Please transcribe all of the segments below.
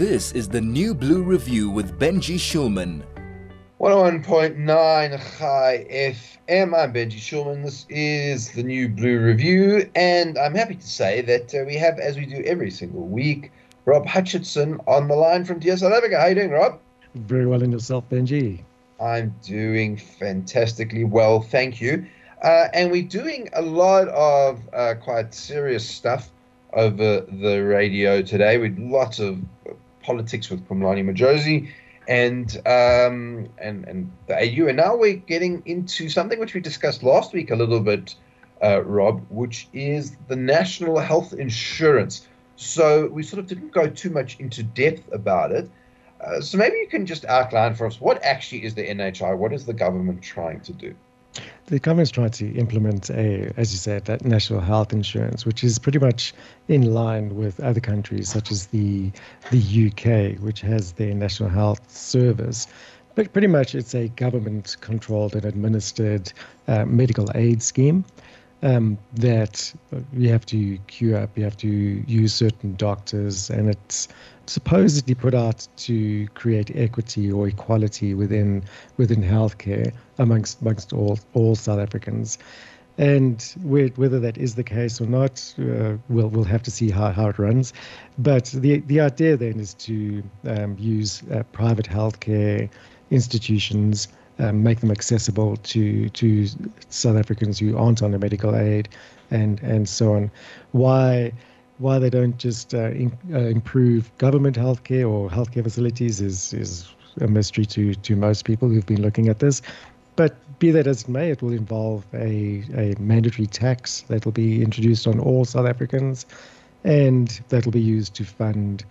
This is the New Blue Review with Benji Shulman. 101.9 Chai FM. I'm Benji Shulman. This is the New Blue Review, and I'm happy to say that uh, we have, as we do every single week, Rob Hutchinson on the line from Dear South Africa. How you doing, Rob? Very well in yourself, Benji. I'm doing fantastically well, thank you. Uh, and we're doing a lot of uh, quite serious stuff over the radio today with lots of politics with Phumlani Majozi and um, and and the AU. And now we're getting into something which we discussed last week a little bit, uh, Rob, which is the national health insurance. So we sort of didn't go too much into depth about it. Uh, so maybe you can just outline for us what actually is the NHI? What is the government trying to do? The government's trying to implement a, as you said, that national health insurance, which is pretty much in line with other countries such as the the UK, which has their national health service. But pretty much, it's a government-controlled and administered uh, medical aid scheme um, that you have to queue up, you have to use certain doctors, and it's supposedly put out to create equity or equality within within healthcare amongst amongst all all South Africans. And whether that is the case or not, uh, we'll we'll have to see how, how it runs. But the the idea then is to um, use uh, private healthcare institutions um, make them accessible to to South Africans who aren't on a medical aid, and and so on. Why why they don't just uh, in, uh, improve government healthcare or healthcare facilities is is a mystery to to most people who've been looking at this. But be that as it may, it will involve a, a mandatory tax that will be introduced on all South Africans, and that will be used to fund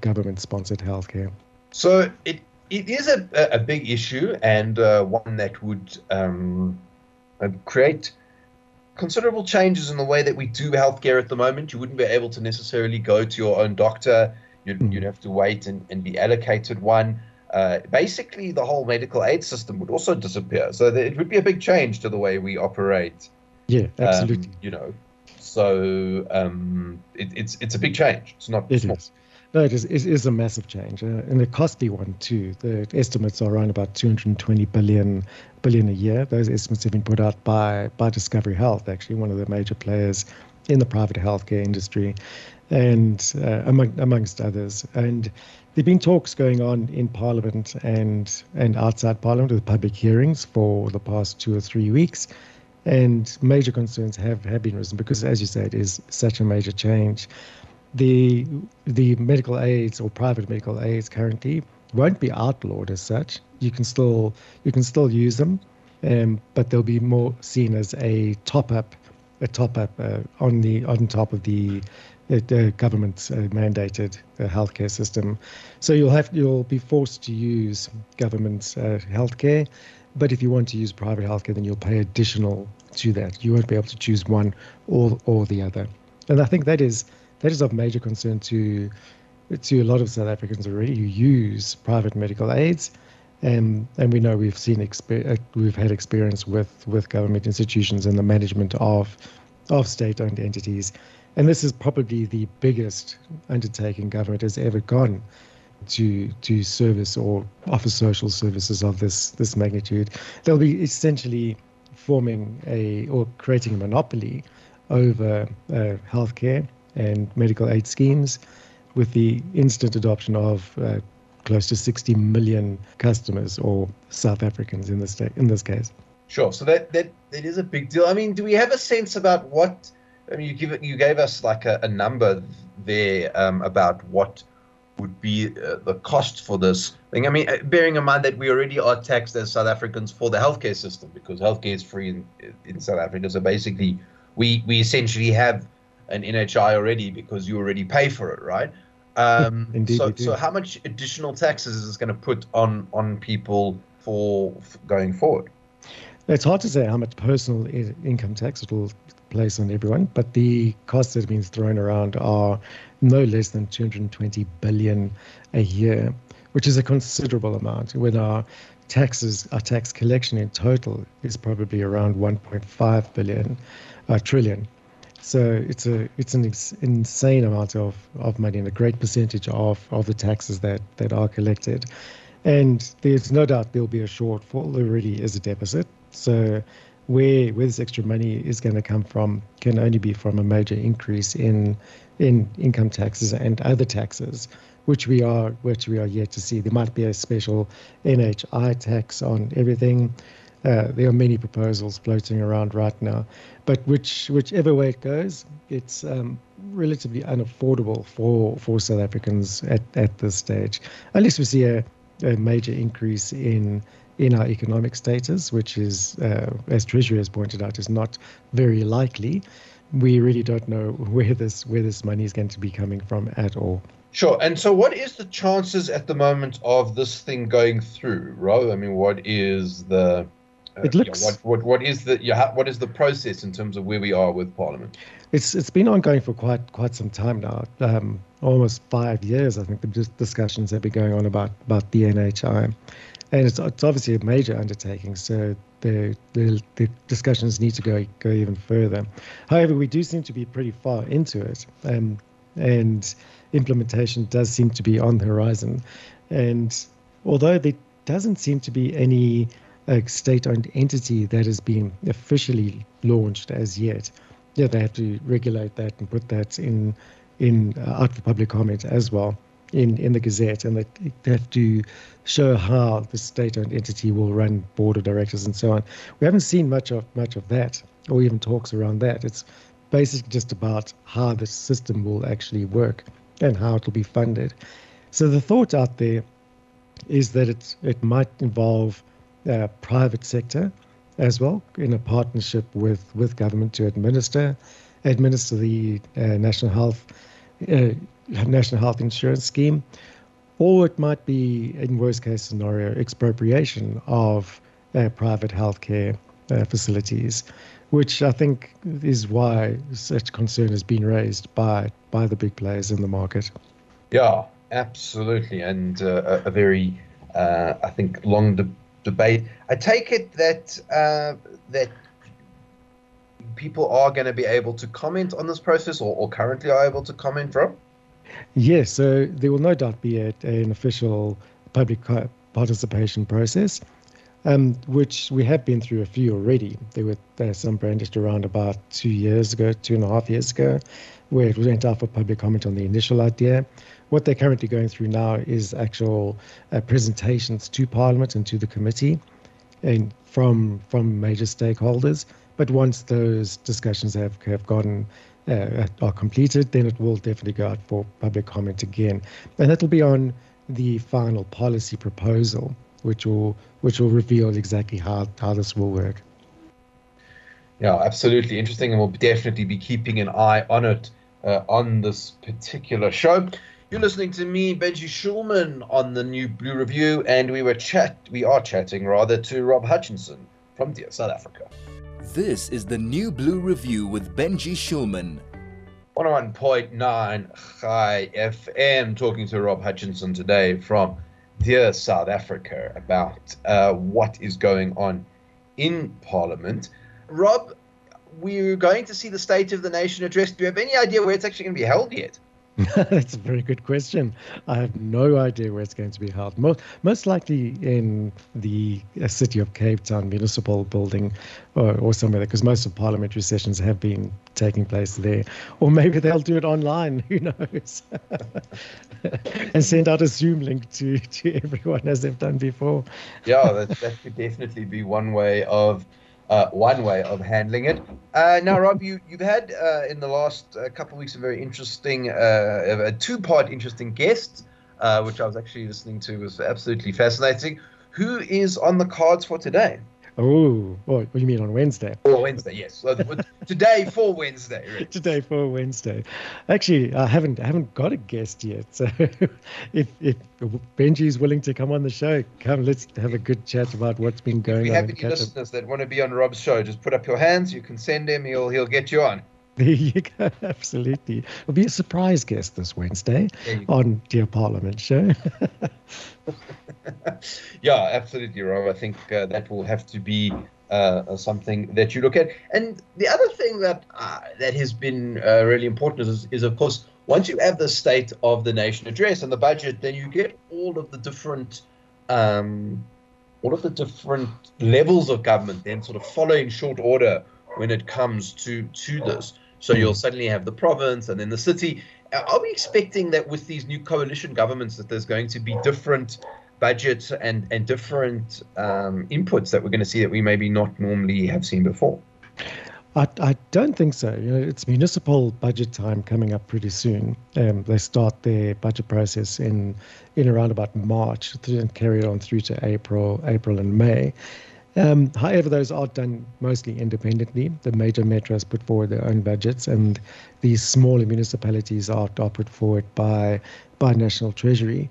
government-sponsored healthcare. So it it is a, a big issue and uh, one that would um, uh, create considerable changes in the way that we do healthcare at the moment. You wouldn't be able to necessarily go to your own doctor. You'd, mm. you'd have to wait and, and be allocated one. Uh, basically, the whole medical aid system would also disappear. So it would be a big change to the way we operate. Yeah, absolutely. Um, you know, so um, it, it's it's a big change. It's not it small. Is. No, it is, it is a massive change uh, and a costly one too. The estimates are around about 220 billion billion a year. Those estimates have been put out by by Discovery Health, actually one of the major players in the private healthcare industry, and uh, among, amongst others. And there've been talks going on in Parliament and and outside Parliament with public hearings for the past two or three weeks. And major concerns have, have been risen because, as you say, it is such a major change the the medical aids or private medical aids currently won't be outlawed as such. You can still you can still use them, um, but they'll be more seen as a top up, a top up uh, on the on top of the the government uh, mandated uh, healthcare system. So you'll have you'll be forced to use government uh, healthcare, but if you want to use private healthcare, then you'll pay additional to that. You won't be able to choose one or or the other. And I think that is that is of major concern to to a lot of South Africans already who use private medical aids. And, and we know we've seen uh, we've had experience with, with government institutions and the management of of state-owned entities, and this is probably the biggest undertaking government has ever gone to to service or offer social services of this this magnitude. They'll be essentially forming a or creating a monopoly over uh, healthcare and medical aid schemes with the instant adoption of uh, close to 60 million customers or South Africans in this in this case. Sure. So that that that is a big deal. I mean, do we have a sense about what? I mean, you give it, you gave us like a, a number there um, about what would be uh, the cost for this thing. I mean, uh, bearing in mind that we already are taxed as South Africans for the healthcare system because healthcare is free in, in South Africa. So basically, we we essentially have an NHI already because you already pay for it, right? Um, Indeed, so, so how much additional taxes is this going to put on on people for, for going forward? It's hard to say how much personal income tax it will place on everyone, but the costs that have been thrown around are no less than 220 billion a year, which is a considerable amount. When our taxes, our tax collection in total is probably around 1.5 billion, uh, trillion. So it's a it's an insane amount of, of money and a great percentage of, of the taxes that, that are collected. And there's no doubt there'll be a shortfall. There already is a deficit. So where where this extra money is going to come from can only be from a major increase in in income taxes and other taxes, which we are which we are yet to see. There might be a special NHI tax on everything. Uh, there are many proposals floating around right now, but which whichever way it goes, it's um, relatively unaffordable for for South Africans at, at this stage, unless we see a, a major increase in in our economic status, which is, uh, as Treasury has pointed out, is not very likely. We really don't know where this where this money is going to be coming from at all. Sure. And so, what is the chances at the moment of this thing going through, Rob? I mean, what is the it looks what, what what is the yeah, what is the process in terms of where we are with Parliament? It's it's been ongoing for quite quite some time now, um, almost five years. I think the discussions have been going on about about the NHI, and it's it's obviously a major undertaking. So the the, the discussions need to go go even further. However, we do seem to be pretty far into it, um, and implementation does seem to be on the horizon. And although there doesn't seem to be any a state-owned entity that has been officially launched as yet. Yeah, they have to regulate that and put that in in uh, out for public comment as well in in the Gazette, and they, they have to show how the state-owned entity will run board of directors and so on. We haven't seen much of much of that, or even talks around that. It's basically just about how the system will actually work and how it will be funded. So the thought out there is that it it might involve uh, private sector as well in a partnership with, with government to administer administer the uh, national health uh, national health insurance scheme, or it might be in worst case scenario expropriation of uh, private healthcare uh, facilities, which I think is why such concern has been raised by by the big players in the market. Yeah, absolutely, and uh, a, a very I think long. De- debate. I take it that uh, that people are going to be able to comment on this process, or, or currently are able to comment, from. Yes, so there will no doubt be a, an official public participation process, um, which we have been through a few already. There were there some brandished around about two years ago, two and a half years ago, where it went out for public comment on the initial idea. What they're currently going through now is actual uh, presentations to Parliament and to the committee, and from from major stakeholders. But once those discussions have have gotten uh, are completed, then it will definitely go out for public comment again, and that'll be on the final policy proposal, which will which will reveal exactly how how this will work. Yeah, absolutely interesting, and we'll definitely be keeping an eye on it uh, on this particular show. You're listening to me, Benji Shulman, on the new Blue Review, and we were chat we are chatting rather to Rob Hutchinson from Dear South Africa. This is the new Blue Review with Benji Shulman. 101.9 Chai FM, talking to Rob Hutchinson today from Dear South Africa about uh, what is going on in Parliament. Rob, we're going to see the State of the Nation address. Do you have any idea where it's actually going to be held yet? That's a very good question. I have no idea where it's going to be held. Most, most likely in the uh, city of Cape Town municipal building or, or somewhere because most of parliamentary sessions have been taking place there. Or maybe they'll do it online. Who knows? and send out a Zoom link to, to everyone as they've done before. yeah, that, that could definitely be one way of uh, one way of handling it. Uh, now, Rob, you, you've had uh, in the last uh, couple of weeks a very interesting, uh, a two part interesting guest, uh, which I was actually listening to, was absolutely fascinating. Who is on the cards for today? Oh, what, do you mean on Wednesday? Or Wednesday, yes. Today for Wednesday. Right? Today for Wednesday. Actually, I haven't I haven't got a guest yet. So if if Benji is willing to come on the show, come let's have a good chat about what's been going on. if we on. Have any listeners up. that want to be on Rob's show? Just put up your hands. You can send him. He'll he'll get you on. There you go. Absolutely. It'll be a surprise guest this Wednesday on Dear Parliament Show. yeah, absolutely, Rob. I think uh, that will have to be uh, something that you look at. And the other thing that uh, that has been uh, really important is, is, of course, once you have the State of the Nation address and the budget, then you get all of the different um, all of the different levels of government then sort of follow in short order when it comes to to this. So you'll suddenly have the province and then the city. Are we expecting that with these new coalition governments that there's going to be different budgets and and different um, inputs that we're going to see that we maybe not normally have seen before? I, I don't think so. You know, it's municipal budget time coming up pretty soon. Um, they start their budget process in in around about March and carry it on through to April, April and May. Um, however, those are done mostly independently. The major metros put forward their own budgets, and these smaller municipalities are, are put forward by by National Treasury.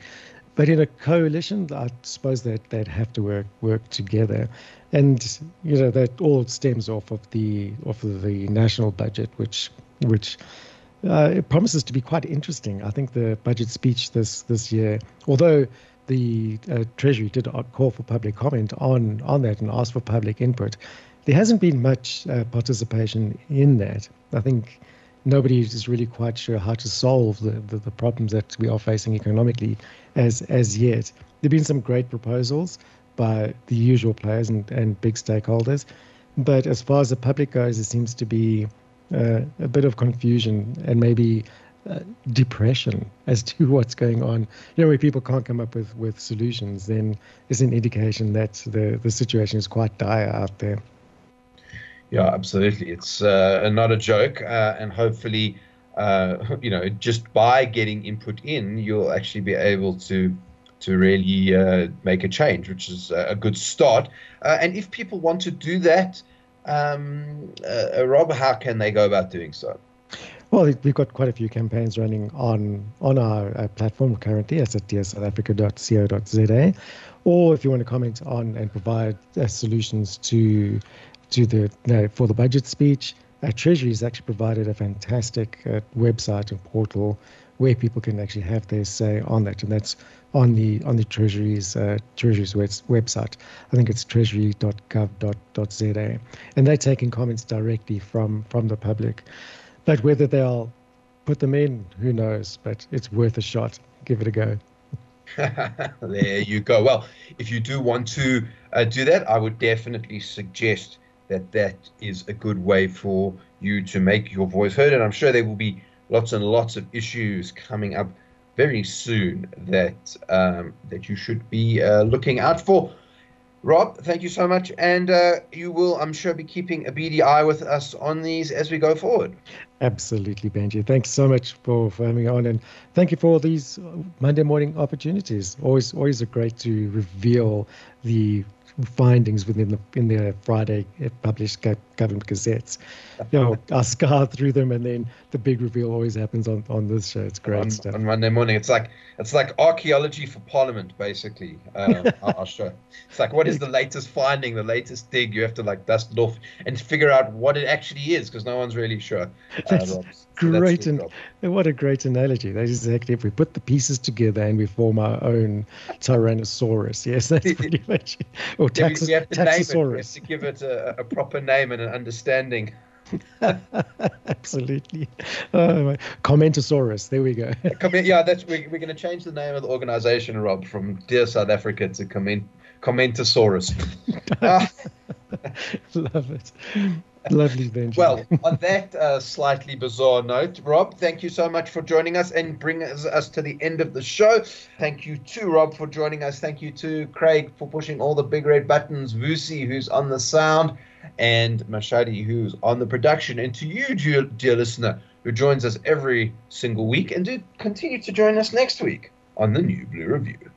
But in a coalition, I suppose that they'd have to work work together, and you know that all stems off of the off of the national budget, which which uh, it promises to be quite interesting. I think the budget speech this this year, although the uh, Treasury did call for public comment on on that and ask for public input, there hasn't been much uh, participation in that. I think nobody is really quite sure how to solve the, the, the, problems that we are facing economically as as yet. There have been some great proposals by the usual players and, and big stakeholders, but as far as the public goes, it seems to be uh, a bit of confusion and maybe uh, depression as to what's going on. You know, where people can't come up with, with solutions, then it's an indication that the, the situation is quite dire out there. Yeah, absolutely. It's uh, not a joke, uh, and hopefully, uh, you know, just by getting input in, you'll actually be able to to really uh, make a change, which is a good start. And if people want to do that, um, Rob, how can they go about doing so? Well, we've got quite a few campaigns running on on our platform currently. It's at dearsouthafrica.co.za. Or if you want to comment on and provide solutions to to the you know, for the budget speech. Uh, Treasury has actually provided a fantastic uh, website and portal where people can actually have their say on that, and that's on the on the Treasury's uh, Treasury's website. I think it's treasury.gov.za, and they're taking comments directly from from the public. But whether they'll put them in, who knows? But it's worth a shot. Give it a go. there you go. Well, if you do want to uh, do that, I would definitely suggest that that is a good way for you to make your voice heard. And I'm sure there will be lots and lots of issues coming up very soon that um, that you should be uh, looking out for. Rob, thank you so much, and uh, you will, I'm sure, be keeping a beady eye with us on these as we go forward. Absolutely, Benji. Thanks so much for, for having me on, and thank you for all these Monday morning opportunities. Always, always great to reveal the findings within the in the Friday published government gazettes. You know, I scar through them, and then the big reveal always happens on, on this show. It's great on, stuff. On Monday morning, it's like it's like archaeology for Parliament, basically. Um, our show. It's like what is the latest finding, the latest dig? You have to like dust it off and figure out what it actually is, because no one's really sure. Uh, great and what a great analogy that is exactly if we put the pieces together and we form our own tyrannosaurus yes that's pretty much or tax- yeah, we, have to taxosaurus name it. To give it a, a proper name and an understanding Absolutely. Uh, Commentosaurus. There we go. yeah, that's we, we're going to change the name of the organization, Rob, from Dear South Africa to Comment Commentosaurus. uh, Love it. Lovely, Benjamin. Well, on that uh, slightly bizarre note, Rob, thank you so much for joining us and bringing us, us to the end of the show. Thank you to Rob for joining us. Thank you to Craig for pushing all the big red buttons. Vusi, who's on the sound, and Mashadi, who's on the production. And to you, dear, dear listener, who joins us every single week, and do continue to join us next week on the New Blue Review.